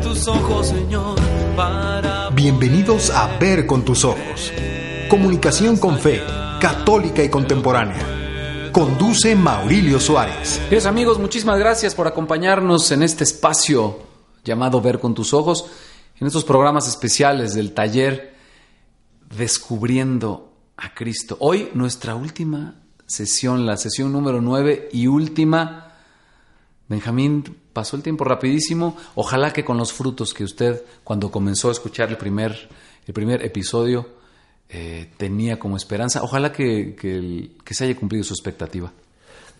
tus ojos, Señor, para Bienvenidos a Ver con tus ojos. Comunicación con fe, católica y contemporánea. Conduce Maurilio Suárez. Queridos amigos, muchísimas gracias por acompañarnos en este espacio llamado Ver con tus ojos, en estos programas especiales del taller Descubriendo a Cristo. Hoy nuestra última sesión, la sesión número 9 y última. Benjamín, pasó el tiempo rapidísimo. Ojalá que con los frutos que usted, cuando comenzó a escuchar el primer, el primer episodio, eh, tenía como esperanza, ojalá que, que, se haya cumplido su expectativa.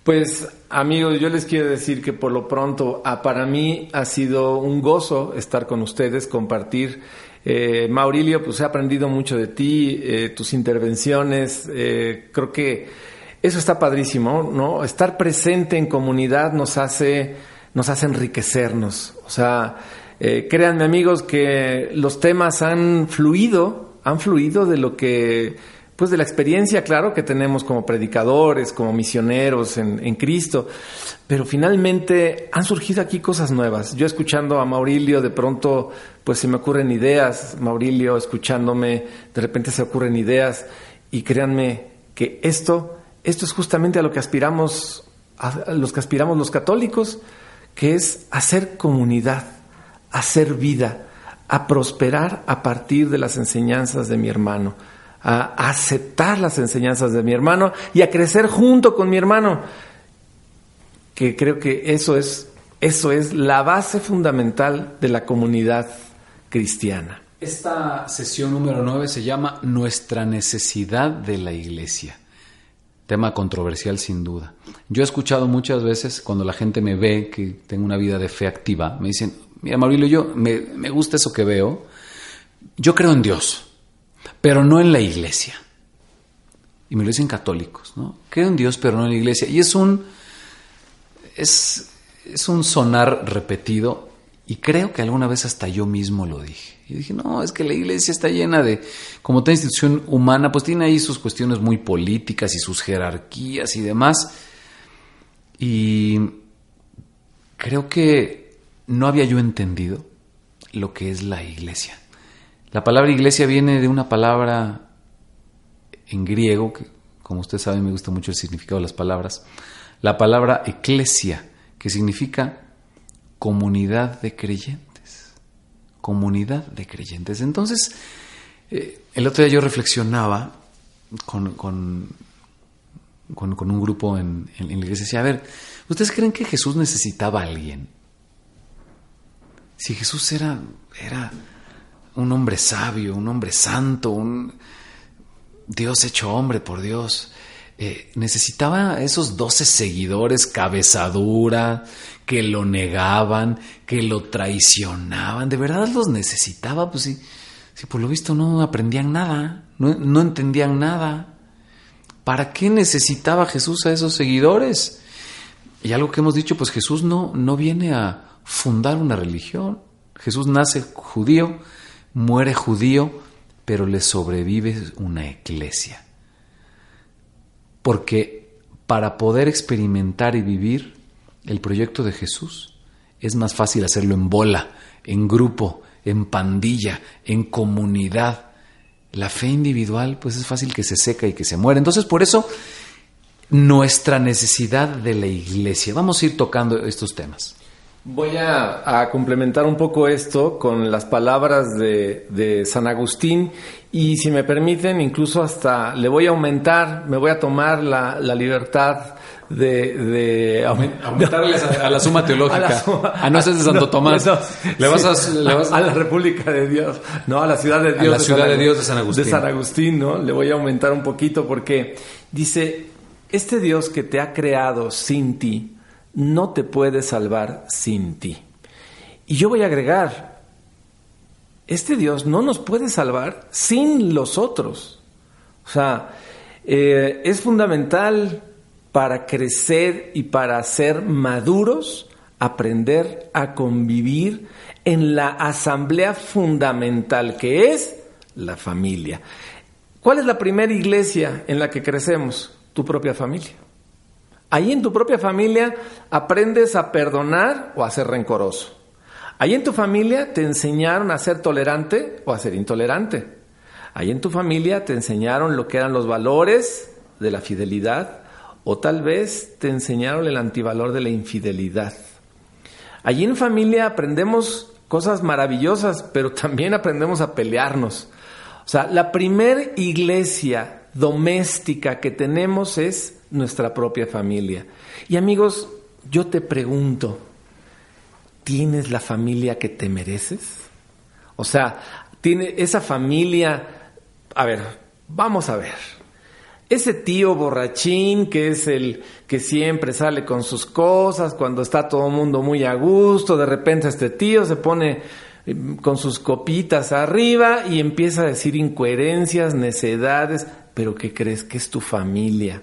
Pues amigos, yo les quiero decir que por lo pronto ah, para mí ha sido un gozo estar con ustedes, compartir. Eh, Maurilio, pues he aprendido mucho de ti, eh, tus intervenciones. creo que eso está padrísimo, ¿no? Estar presente en comunidad nos hace, nos hace enriquecernos. O sea, eh, créanme amigos que los temas han fluido, han fluido de lo que pues de la experiencia, claro, que tenemos como predicadores, como misioneros en, en Cristo, pero finalmente han surgido aquí cosas nuevas. Yo escuchando a Maurilio, de pronto, pues se me ocurren ideas, Maurilio escuchándome, de repente se ocurren ideas, y créanme que esto, esto es justamente a lo que aspiramos, a, los que aspiramos los católicos, que es hacer comunidad, hacer vida, a prosperar a partir de las enseñanzas de mi hermano a aceptar las enseñanzas de mi hermano y a crecer junto con mi hermano. Que creo que eso es, eso es la base fundamental de la comunidad cristiana. Esta sesión número 9 se llama Nuestra necesidad de la iglesia. Tema controversial sin duda. Yo he escuchado muchas veces cuando la gente me ve que tengo una vida de fe activa, me dicen, mira Maurilio, yo me, me gusta eso que veo, yo creo en Dios, pero no en la iglesia. Y me lo dicen católicos, ¿no? Creo en Dios, pero no en la iglesia. Y es un, es, es un sonar repetido y creo que alguna vez hasta yo mismo lo dije. Y dije, no, es que la iglesia está llena de, como toda institución humana, pues tiene ahí sus cuestiones muy políticas y sus jerarquías y demás. Y creo que no había yo entendido lo que es la iglesia. La palabra iglesia viene de una palabra en griego, que como usted sabe me gusta mucho el significado de las palabras, la palabra eclesia, que significa comunidad de creyentes. Comunidad de creyentes. Entonces, eh, el otro día yo reflexionaba con, con, con, un grupo en, en, en la iglesia y decía, a ver, ¿ustedes creen que Jesús necesitaba a alguien? Si Jesús era, era un hombre sabio, un hombre santo, un Dios hecho hombre, por Dios. Eh, necesitaba esos doce seguidores cabezadura que lo negaban, que lo traicionaban. ¿De verdad los necesitaba? Pues sí, si por lo visto no aprendían nada, no, no entendían nada. ¿Para qué necesitaba Jesús a esos seguidores? Y algo que hemos dicho, pues Jesús no, no viene a fundar una religión. Jesús nace judío, muere judío, pero le sobrevive una iglesia. Porque para poder experimentar y vivir el proyecto de Jesús es más fácil hacerlo en bola, en grupo, en pandilla, en comunidad. La fe individual, pues es fácil que se seca y que se muera. Entonces, por eso, nuestra necesidad de la iglesia. Vamos a ir tocando estos temas. Voy a, a, complementar un poco esto con las palabras de, de, San Agustín y si me permiten, incluso hasta le voy a aumentar, me voy a tomar la, la libertad de... de aumentarle a, a, la suma teológica. A, la suma, a no ser de Santo no, Tomás. No, le, vas a, le vas a, la República de Dios, no, a la ciudad de Dios. A la ciudad de, San, de Dios de San Agustín. De San Agustín, ¿no? Le voy a aumentar un poquito porque dice, este Dios que te ha creado sin ti, no te puede salvar sin ti. Y yo voy a agregar, este Dios no nos puede salvar sin los otros. O sea, eh, es fundamental para crecer y para ser maduros, aprender a convivir en la asamblea fundamental que es la familia. ¿Cuál es la primera iglesia en la que crecemos? Tu propia familia. Ahí en tu propia familia aprendes a perdonar o a ser rencoroso. Ahí en tu familia te enseñaron a ser tolerante o a ser intolerante. Ahí en tu familia te enseñaron lo que eran los valores de la fidelidad o tal vez te enseñaron el antivalor de la infidelidad. Allí en familia aprendemos cosas maravillosas, pero también aprendemos a pelearnos. O sea, la primer iglesia doméstica que tenemos es nuestra propia familia. Y amigos, yo te pregunto, ¿tienes la familia que te mereces? O sea, tiene esa familia, a ver, vamos a ver. Ese tío borrachín que es el que siempre sale con sus cosas, cuando está todo el mundo muy a gusto, de repente este tío se pone eh, con sus copitas arriba y empieza a decir incoherencias, necedades, pero ¿qué crees que es tu familia?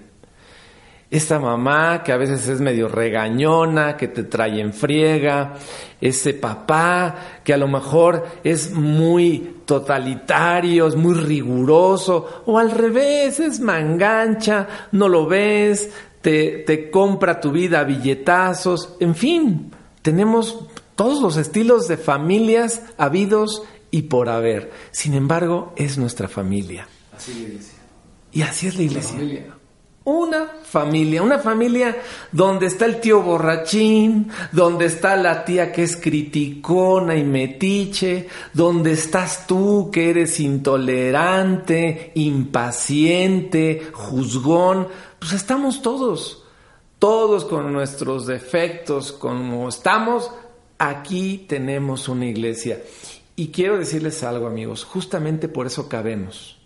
Esta mamá que a veces es medio regañona, que te trae en friega, ese papá que a lo mejor es muy totalitario, es muy riguroso, o al revés, es mangancha, no lo ves, te, te compra tu vida a billetazos, en fin, tenemos todos los estilos de familias habidos y por haber. Sin embargo, es nuestra familia. Así es la iglesia. Y así es la iglesia. Una familia, una familia donde está el tío borrachín, donde está la tía que es criticona y metiche, donde estás tú que eres intolerante, impaciente, juzgón, pues estamos todos, todos con nuestros defectos, como estamos, aquí tenemos una iglesia. Y quiero decirles algo amigos, justamente por eso cabemos,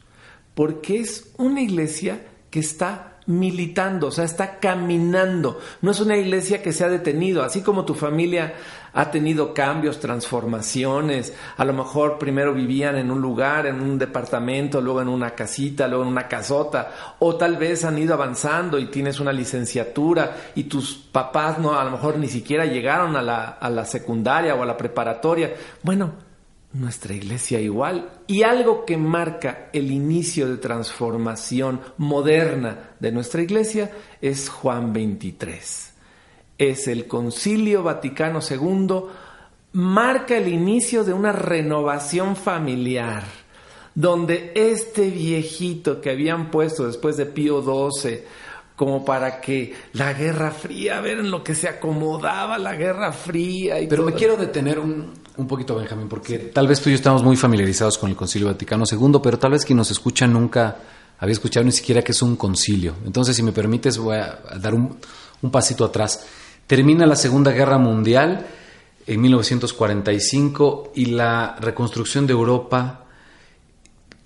porque es una iglesia que está militando, o sea, está caminando. No es una iglesia que se ha detenido, así como tu familia ha tenido cambios, transformaciones. A lo mejor primero vivían en un lugar, en un departamento, luego en una casita, luego en una casota, o tal vez han ido avanzando y tienes una licenciatura y tus papás no, a lo mejor ni siquiera llegaron a la, a la secundaria o a la preparatoria. Bueno, nuestra iglesia igual. Y algo que marca el inicio de transformación moderna de nuestra iglesia es Juan 23. Es el Concilio Vaticano II, marca el inicio de una renovación familiar, donde este viejito que habían puesto después de Pío XII, como para que la Guerra Fría, a ver en lo que se acomodaba la Guerra Fría. Y Pero me quiero detener un, un poquito, Benjamín, porque tal vez tú y yo estamos muy familiarizados con el Concilio Vaticano II, pero tal vez quien nos escucha nunca había escuchado ni siquiera que es un concilio. Entonces, si me permites, voy a dar un, un pasito atrás. Termina la Segunda Guerra Mundial en 1945 y la reconstrucción de Europa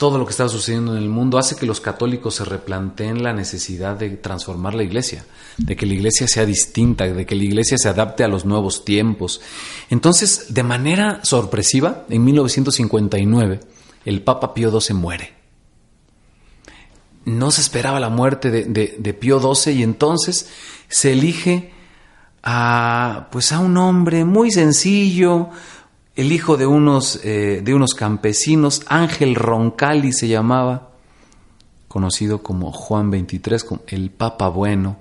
todo lo que estaba sucediendo en el mundo hace que los católicos se replanteen la necesidad de transformar la iglesia, de que la iglesia sea distinta, de que la iglesia se adapte a los nuevos tiempos. Entonces, de manera sorpresiva, en 1959, el Papa Pío XII muere. No se esperaba la muerte de, de Pío XII y entonces se elige a, pues a un hombre muy sencillo, el hijo de unos, eh, de unos campesinos, Ángel Roncalli se llamaba, conocido como Juan XXIII, el Papa Bueno.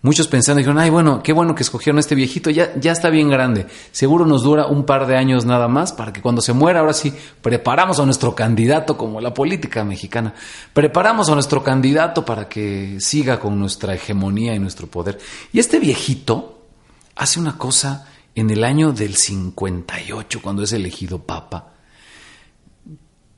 Muchos pensando, dijeron, ay, bueno, qué bueno que escogieron a este viejito, ya, ya está bien grande, seguro nos dura un par de años nada más para que cuando se muera, ahora sí, preparamos a nuestro candidato como la política mexicana, preparamos a nuestro candidato para que siga con nuestra hegemonía y nuestro poder. Y este viejito hace una cosa en el año del 58, cuando es elegido papa,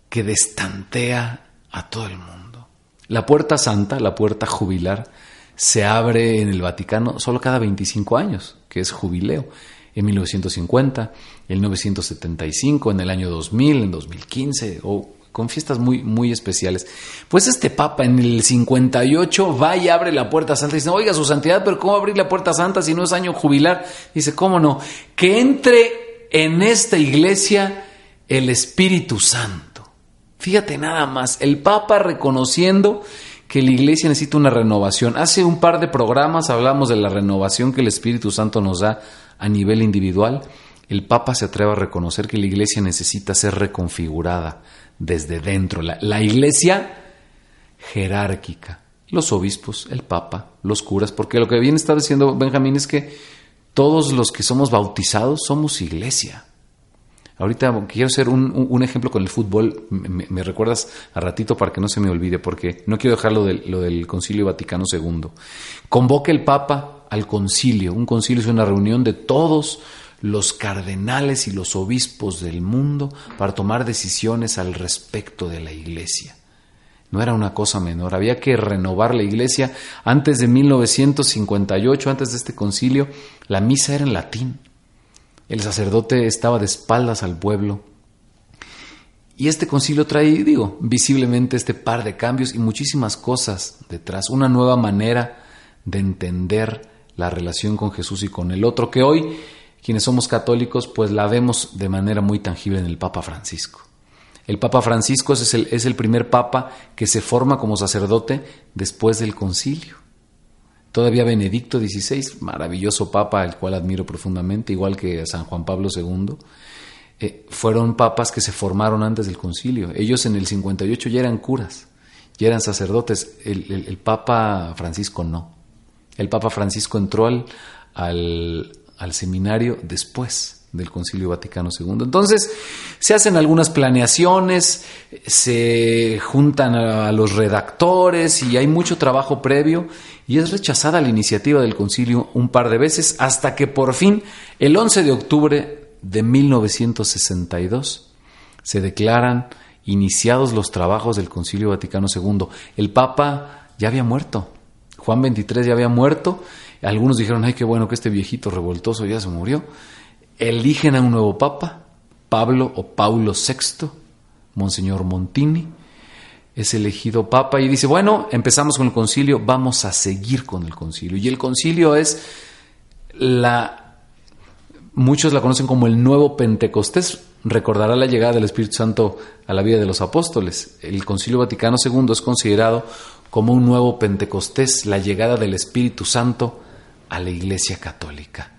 que destantea a todo el mundo. La puerta santa, la puerta jubilar, se abre en el Vaticano solo cada 25 años, que es jubileo. En 1950, en 1975, en el año 2000, en 2015 o con fiestas muy, muy especiales. Pues este Papa en el 58 va y abre la puerta santa y dice, oiga, su santidad, pero ¿cómo abrir la puerta santa si no es año jubilar? Dice, ¿cómo no? Que entre en esta iglesia el Espíritu Santo. Fíjate nada más, el Papa reconociendo que la iglesia necesita una renovación. Hace un par de programas hablamos de la renovación que el Espíritu Santo nos da a nivel individual. El Papa se atreve a reconocer que la iglesia necesita ser reconfigurada desde dentro. La, iglesia jerárquica, los obispos, el Papa, los curas, porque lo que bien está diciendo Benjamín es que todos los que somos bautizados somos iglesia. Ahorita quiero hacer un, ejemplo con el fútbol. Me, recuerdas a ratito para que no se me olvide, porque no quiero dejar lo del, lo del Concilio Vaticano II. Convoca el Papa al concilio. Un concilio es una reunión de todos los cardenales y los obispos del mundo para tomar decisiones al respecto de la iglesia. No era una cosa menor, había que renovar la iglesia. Antes de 1958, antes de este concilio, la misa era en latín. El sacerdote estaba de espaldas al pueblo. Y este concilio trae, digo, visiblemente este par de cambios y muchísimas cosas detrás, una nueva manera de entender la relación con Jesús y con el otro, que hoy, quienes somos católicos, pues la vemos de manera muy tangible en el Papa Francisco. El Papa Francisco es el, es el primer papa que se forma como sacerdote después del concilio. Todavía Benedicto XVI, maravilloso papa al cual admiro profundamente, igual que San Juan Pablo II, eh, fueron papas que se formaron antes del concilio. Ellos en el 58 ya eran curas, ya eran sacerdotes. El, Papa Francisco no. El Papa Francisco entró al, al seminario después del Concilio Vaticano II. Entonces, se hacen algunas planeaciones, se juntan a los redactores y hay mucho trabajo previo y es rechazada la iniciativa del concilio un par de veces hasta que por fin, el 11 de octubre de 1962, se declaran iniciados los trabajos del Concilio Vaticano II. El Papa ya había muerto, Juan XXIII ya había muerto, algunos dijeron, ay, qué bueno que este viejito revoltoso ya se murió, eligen a un nuevo papa, Pablo o Paulo VI, Monseñor Montini, es elegido papa y dice, bueno, empezamos con el concilio, vamos a seguir con el concilio. Y el concilio es la, muchos la conocen como el nuevo Pentecostés, recordará la llegada del Espíritu Santo a la vida de los apóstoles. El concilio Vaticano II es considerado como un nuevo Pentecostés, la llegada del Espíritu Santo a la Iglesia Católica.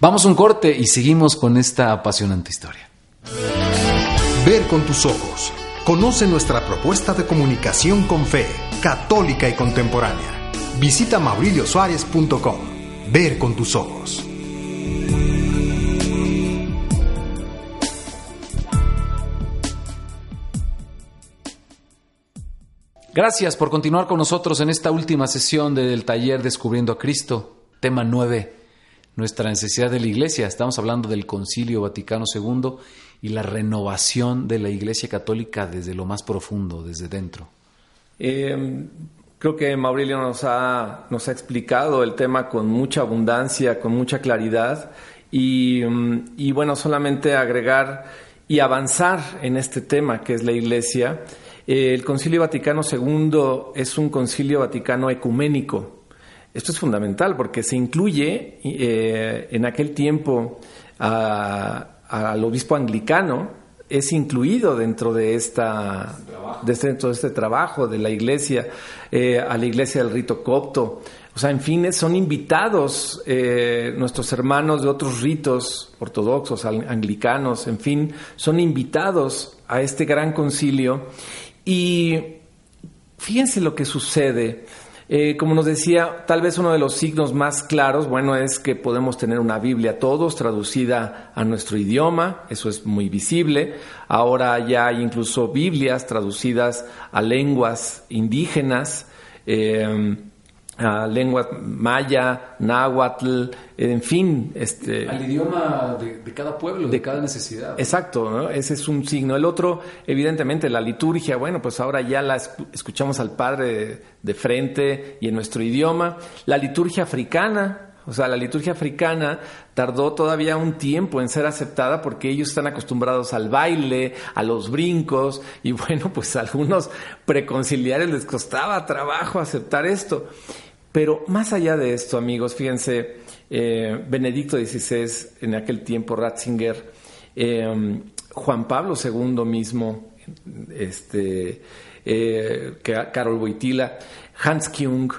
Vamos a un corte y seguimos con esta apasionante historia. Ver con tus ojos. Conoce nuestra propuesta de comunicación con fe, católica y contemporánea. Visita mauriliosuárez.com. Ver con tus ojos. Gracias por continuar con nosotros en esta última sesión del taller Descubriendo a Cristo, tema 9 nuestra necesidad de la Iglesia. Estamos hablando del Concilio Vaticano II y la renovación de la Iglesia Católica desde lo más profundo, desde dentro. Eh, creo que Maurilio nos ha, nos explicado el tema con mucha abundancia, con mucha claridad y, mm, bueno, solamente agregar y avanzar en este tema que es la Iglesia. El Concilio Vaticano II es un concilio vaticano ecuménico. Esto es fundamental porque se incluye eh, en aquel tiempo al obispo anglicano, es incluido dentro de, esta, este, dentro de este trabajo de la iglesia, eh, a la iglesia del rito copto. O sea, en fin, son invitados eh, nuestros hermanos de otros ritos ortodoxos, anglicanos, en fin, son invitados a este gran concilio. Y fíjense lo que sucede. Eh, como nos decía, tal vez uno de los signos más claros, bueno, es que podemos tener una Biblia todos traducida a nuestro idioma, eso es muy visible. Ahora ya hay incluso Biblias traducidas a lenguas indígenas. Eh, a lengua maya, náhuatl, en fin. Este, Al idioma de, cada pueblo, de, cada necesidad. Exacto, ese es un signo. El otro, evidentemente, la liturgia, bueno, pues ahora ya la escuchamos al Padre de, frente y en nuestro idioma. La liturgia africana, O sea, la liturgia africana tardó todavía un tiempo en ser aceptada porque ellos están acostumbrados al baile, a los brincos, y bueno, pues a algunos preconciliares les costaba trabajo aceptar esto. Pero más allá de esto, amigos, fíjense, eh, Benedicto XVI, en aquel tiempo, Ratzinger, eh, Juan Pablo II mismo, este, eh, Carol Boitila, Hans Kyung,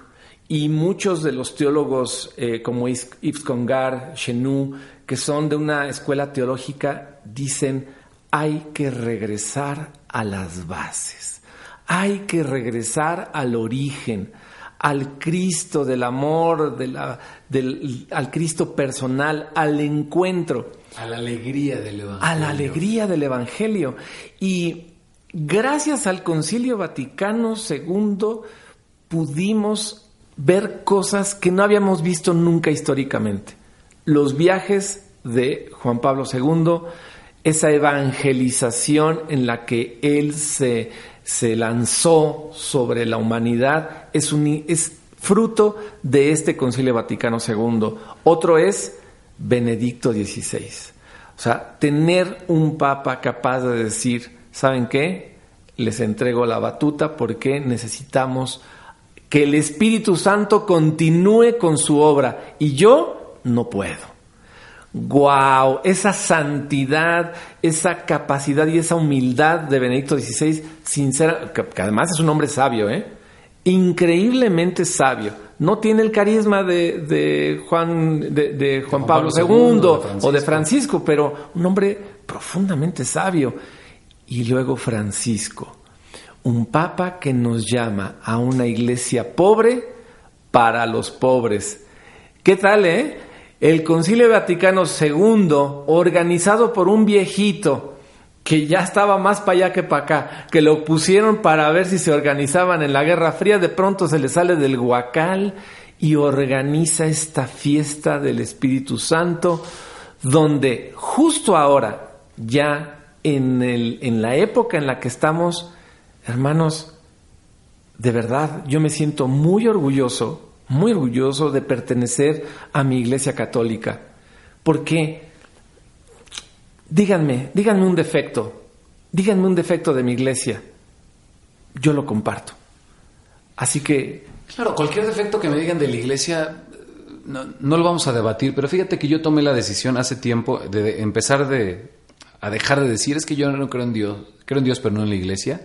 y muchos de los teólogos eh, como Yves Congar, Chenou, que son de una escuela teológica, dicen hay que regresar a las bases, hay que regresar al origen, al Cristo del amor, de la, del, al Cristo personal, al encuentro. A la alegría del Evangelio. A la alegría del Evangelio. Y gracias al Concilio Vaticano II pudimos ver cosas que no habíamos visto nunca históricamente. Los viajes de Juan Pablo II, esa evangelización en la que él se, se lanzó sobre la humanidad, es, un, es fruto de este Concilio Vaticano II. Otro es Benedicto XVI. O sea, tener un papa capaz de decir, ¿saben qué? Les entrego la batuta porque necesitamos que el Espíritu Santo continúe con su obra y yo no puedo. ¡Guau! Esa santidad, esa capacidad y esa humildad de Benedicto XVI, sincera, que, además es un hombre sabio, ¿eh? Increíblemente sabio. No tiene el carisma de, Juan, de, Juan, Pablo, II, o de Francisco, pero un hombre profundamente sabio. Y luego Francisco un papa que nos llama a una iglesia pobre para los pobres. ¿Qué tal, eh? El Concilio Vaticano II, organizado por un viejito que ya estaba más para allá que para acá, que lo pusieron para ver si se organizaban en la Guerra Fría, de pronto se le sale del guacal y organiza esta fiesta del Espíritu Santo, donde justo ahora, ya en, el, en la época en la que estamos, Hermanos, de verdad yo me siento muy orgulloso, muy orgulloso de pertenecer a mi iglesia católica, porque díganme, díganme un defecto, díganme un defecto de mi iglesia, yo lo comparto. Así que... Claro, cualquier defecto que me digan de la iglesia, no, lo vamos a debatir, pero fíjate que yo tomé la decisión hace tiempo de empezar de, a dejar de decir, es que yo no creo en Dios, creo en Dios pero no en la iglesia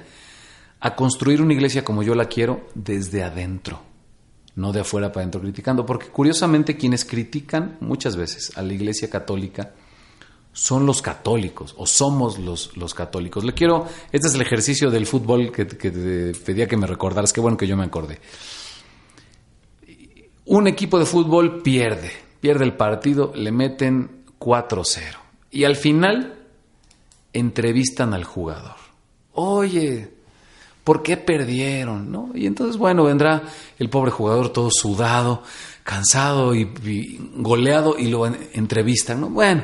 a construir una iglesia como yo la quiero desde adentro, no de afuera para adentro criticando, porque curiosamente quienes critican muchas veces a la iglesia católica son los católicos o somos los, los católicos. Le quiero, este es el ejercicio del fútbol que, que te pedía que me recordaras, qué bueno que yo me acordé. Un equipo de fútbol pierde, pierde el partido, le meten 4-0 y al final entrevistan al jugador. Oye, ¿Por qué perdieron? ¿no? Y entonces, bueno, vendrá el pobre jugador todo sudado, cansado y, goleado y lo entrevistan. ¿no? Bueno,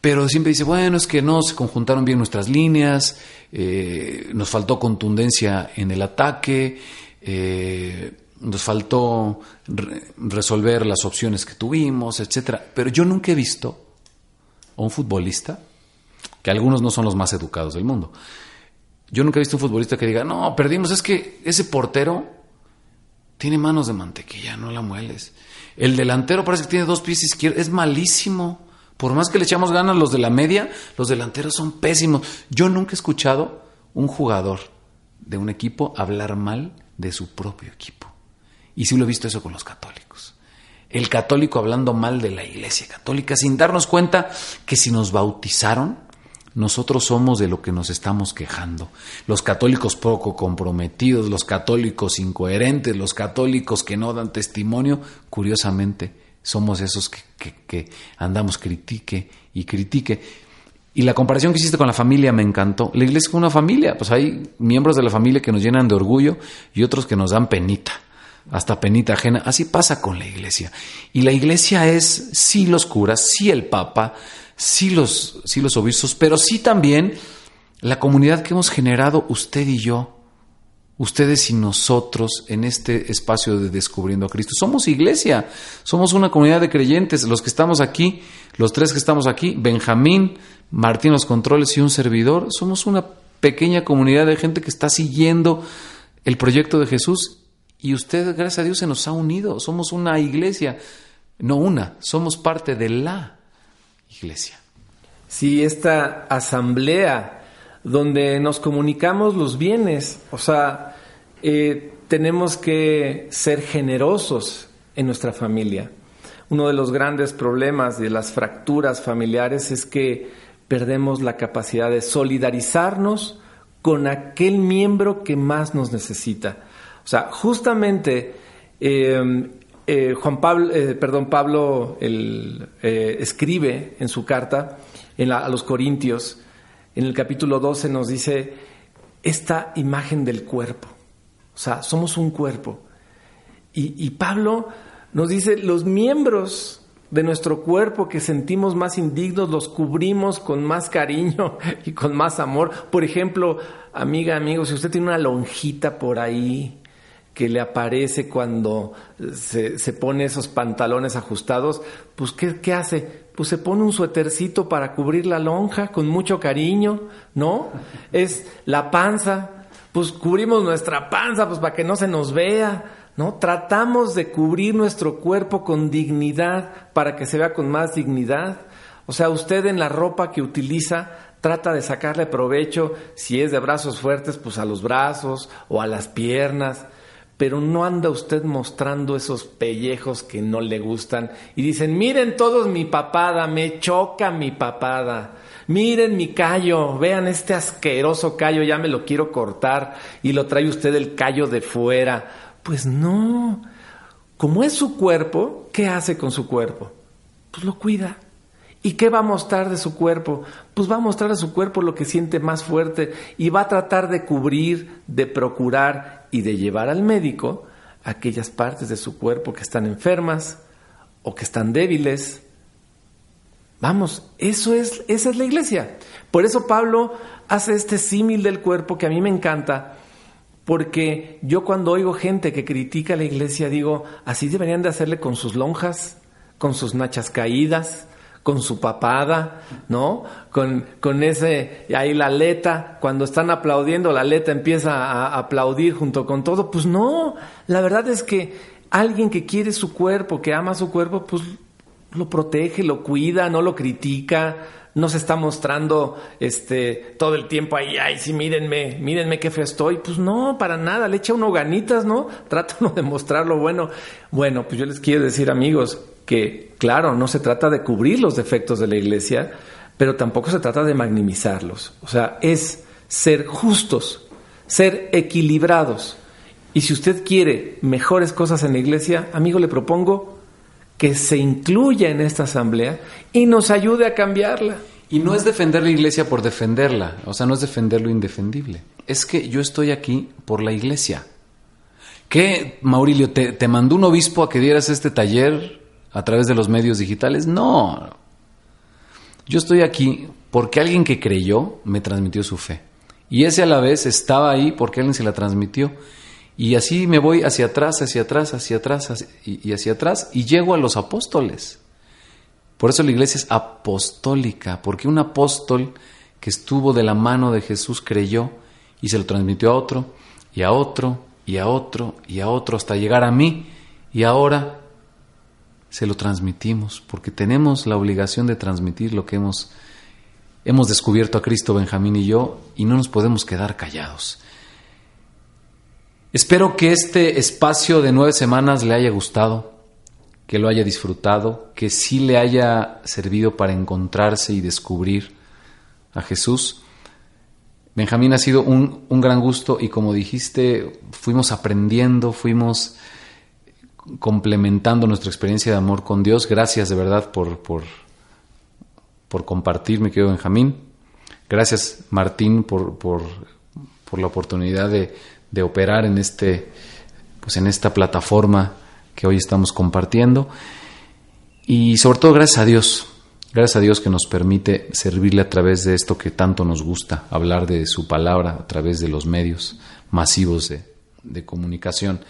pero siempre dice, bueno, es que no se conjuntaron bien nuestras líneas, eh, nos faltó contundencia en el ataque, eh, nos faltó resolver las opciones que tuvimos, etcétera. Pero yo nunca he visto a un futbolista, que algunos no son los más educados del mundo, yo nunca he visto un futbolista que diga, no, perdimos, es que ese portero tiene manos de mantequilla, no la mueles. El delantero parece que tiene dos pies izquierdos, es malísimo. Por más que le echamos ganas los de la media, los delanteros son pésimos. Yo nunca he escuchado un jugador de un equipo hablar mal de su propio equipo. Y sí lo he visto eso con los católicos. El católico hablando mal de la iglesia católica sin darnos cuenta que si nos bautizaron, nosotros somos de lo que nos estamos quejando. Los católicos poco comprometidos, los católicos incoherentes, los católicos que no dan testimonio, curiosamente, somos esos que, andamos critique y critique. Y la comparación que hiciste con la familia me encantó. La iglesia es una familia, pues hay miembros de la familia que nos llenan de orgullo y otros que nos dan penita, hasta penita ajena. Así pasa con la iglesia. Y la iglesia es sí los curas, sí el papa, sí los, sí los obispos, pero sí también la comunidad que hemos generado usted y yo ustedes y nosotros en este espacio de descubriendo a Cristo. Somos iglesia, somos una comunidad de creyentes, los que estamos aquí, los tres que estamos aquí, Benjamín, Martín los controles y un servidor, somos una pequeña comunidad de gente que está siguiendo el proyecto de Jesús y usted, gracias a Dios, se nos ha unido, somos una iglesia, no una, somos parte de la iglesia. Sí, esta asamblea donde nos comunicamos los bienes. O sea, eh, tenemos que ser generosos en nuestra familia. Uno de los grandes problemas de las fracturas familiares es que perdemos la capacidad de solidarizarnos con aquel miembro que más nos necesita. O sea, justamente em, eh, Juan Pablo, eh, perdón, Pablo escribe en su carta a los Corintios en el capítulo 12 nos dice esta imagen del cuerpo. O sea, somos un cuerpo. Y, Pablo nos dice, los miembros de nuestro cuerpo que sentimos más indignos los cubrimos con más cariño y con más amor. Por ejemplo, amiga, amigo, si usted tiene una lonjita por ahí que le aparece cuando se, se pone esos pantalones ajustados, pues ¿qué, ¿qué hace? pues se pone un suétercito para cubrir la lonja con mucho cariño, ¿no? Es la panza, pues cubrimos nuestra panza, pues para que no se nos vea, ¿no? Tratamos de cubrir nuestro cuerpo con dignidad para que se vea con más dignidad. O sea, usted en la ropa que utiliza trata de sacarle provecho, si es de brazos fuertes, pues a los brazos o a las piernas pero no anda usted mostrando esos pellejos que no le gustan y dicen, miren todos mi papada, me choca mi papada, miren mi callo, vean este asqueroso callo, ya me lo quiero cortar y lo trae usted el callo de fuera. Pues no, como es su cuerpo, ¿qué hace con su cuerpo? Pues lo cuida. ¿Y qué va a mostrar de su cuerpo? Pues va a mostrar a su cuerpo lo que siente más fuerte y va a tratar de cubrir, de procurar y de llevar al médico aquellas partes de su cuerpo que están enfermas o que están débiles. Vamos, eso es, esa es la iglesia. Por eso Pablo hace este símil del cuerpo que a mí me encanta, porque yo cuando oigo gente que critica a la iglesia digo, así deberían de hacerle con sus lonjas, con sus nachas caídas, con su papada, ¿no? Con, con ese, ahí la aleta, cuando están aplaudiendo, la aleta empieza a, aplaudir junto con todo. Pues no, la verdad es que alguien que quiere su cuerpo, que ama su cuerpo, pues lo protege, lo cuida, no lo critica, no se está mostrando este todo el tiempo ahí, ay, sí, mírenme, mírenme qué feo estoy. Pues no, para nada, le echa uno ganitas, ¿no? Trata de mostrar lo bueno. Bueno, pues yo les quiero decir, amigos, que, claro, no se trata de cubrir los defectos de la iglesia, pero tampoco se trata de magnimizarlos. O sea, es ser justos, ser equilibrados. Y si usted quiere mejores cosas en la iglesia, amigo, le propongo que se incluya en esta asamblea y nos ayude a cambiarla. Y no es defender la iglesia por defenderla, o sea, no es defender lo indefendible. Es que yo estoy aquí por la iglesia. ¿Qué, Maurilio, te, te mandó un obispo a que dieras este taller a través de los medios digitales. No. Yo estoy aquí porque alguien que creyó me transmitió su fe. Y ese a la vez estaba ahí porque alguien se la transmitió. Y así me voy hacia atrás, hacia atrás, hacia atrás y hacia atrás y llego a los apóstoles. Por eso la iglesia es apostólica, porque un apóstol que estuvo de la mano de Jesús creyó y se lo transmitió a otro y a otro y a otro y a otro hasta llegar a mí. Y ahora se lo transmitimos, porque tenemos la obligación de transmitir lo que hemos, hemos descubierto a Cristo, Benjamín y yo, y no nos podemos quedar callados. Espero que este espacio de nueve semanas le haya gustado, que lo haya disfrutado, que sí le haya servido para encontrarse y descubrir a Jesús. Benjamín ha sido un, un gran gusto y como dijiste, fuimos aprendiendo, fuimos complementando nuestra experiencia de amor con Dios. Gracias de verdad por, por, por compartir, mi querido Benjamín. Gracias, Martín, por, por, por la oportunidad de, de, operar en, este, pues en esta plataforma que hoy estamos compartiendo. Y sobre todo, gracias a Dios. Gracias a Dios que nos permite servirle a través de esto que tanto nos gusta, hablar de su palabra a través de los medios masivos de, de comunicación.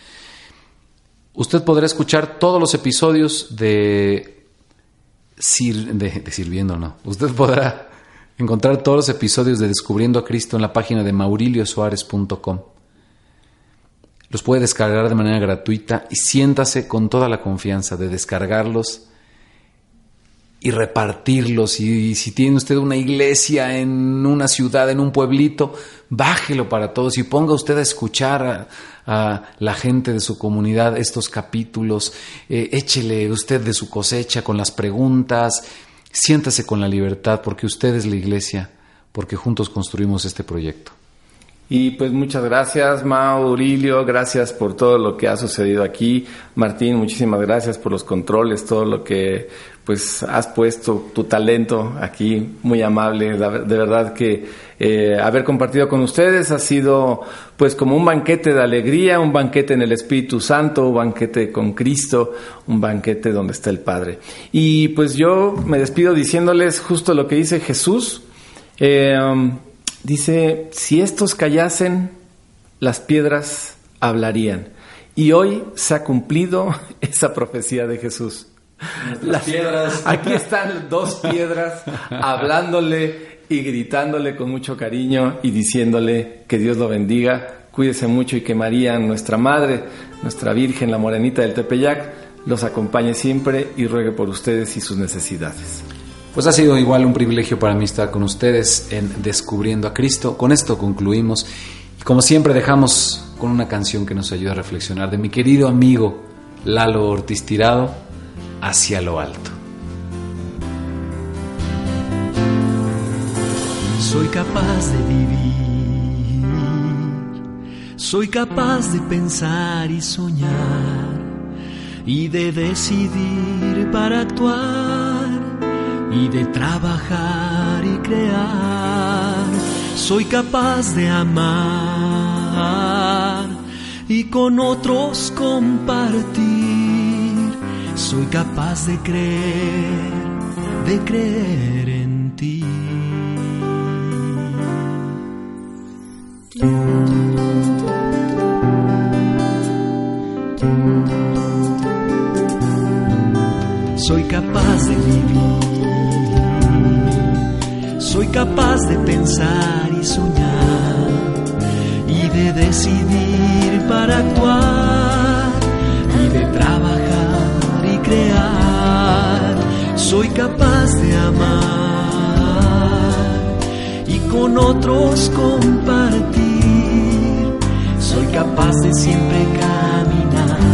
Usted podrá escuchar todos los episodios de, de, de Sirviendo, no. Usted podrá encontrar todos los episodios de Descubriendo a Cristo en la página de mauriliosuárez.com. Los puede descargar de manera gratuita y siéntase con toda la confianza de descargarlos y repartirlos. Y, si tiene usted una iglesia en una ciudad, en un pueblito, bájelo para todos y ponga usted a escuchar a, la gente de su comunidad estos capítulos. Eh, échele usted de su cosecha con las preguntas. Siéntase con la libertad porque usted es la iglesia, porque juntos construimos este proyecto. Y pues muchas gracias, Maurilio, gracias por todo lo que ha sucedido aquí. Martín, muchísimas gracias por los controles, todo lo que pues has puesto, tu talento aquí, muy amable. De verdad que eh, haber compartido con ustedes ha sido pues como un banquete de alegría, un banquete en el Espíritu Santo, un banquete con Cristo, un banquete donde está el Padre. Y pues yo me despido diciéndoles justo lo que dice Jesús. Eh, Dice, si estos callasen, las piedras hablarían. Y hoy se ha cumplido esa profecía de Jesús. Las piedras. Aquí están dos piedras hablándole y gritándole con mucho cariño y diciéndole que Dios lo bendiga, cuídese mucho y que María, nuestra Madre, nuestra Virgen, la Morenita del Tepeyac, los acompañe siempre y ruegue por ustedes y sus necesidades. Pues ha sido igual un privilegio para mí estar con ustedes en Descubriendo a Cristo. Con esto concluimos. Y como siempre dejamos con una canción que nos ayuda a reflexionar de mi querido amigo Lalo Ortiz Tirado, Hacia lo Alto. Soy capaz de vivir, soy capaz de pensar y soñar y de decidir para actuar y de trabajar y crear. Soy capaz de amar y con otros compartir. Soy capaz de creer, de creer de pensar y soñar y de decidir para actuar y de trabajar y crear. Soy capaz de amar y con otros compartir. Soy capaz de siempre caminar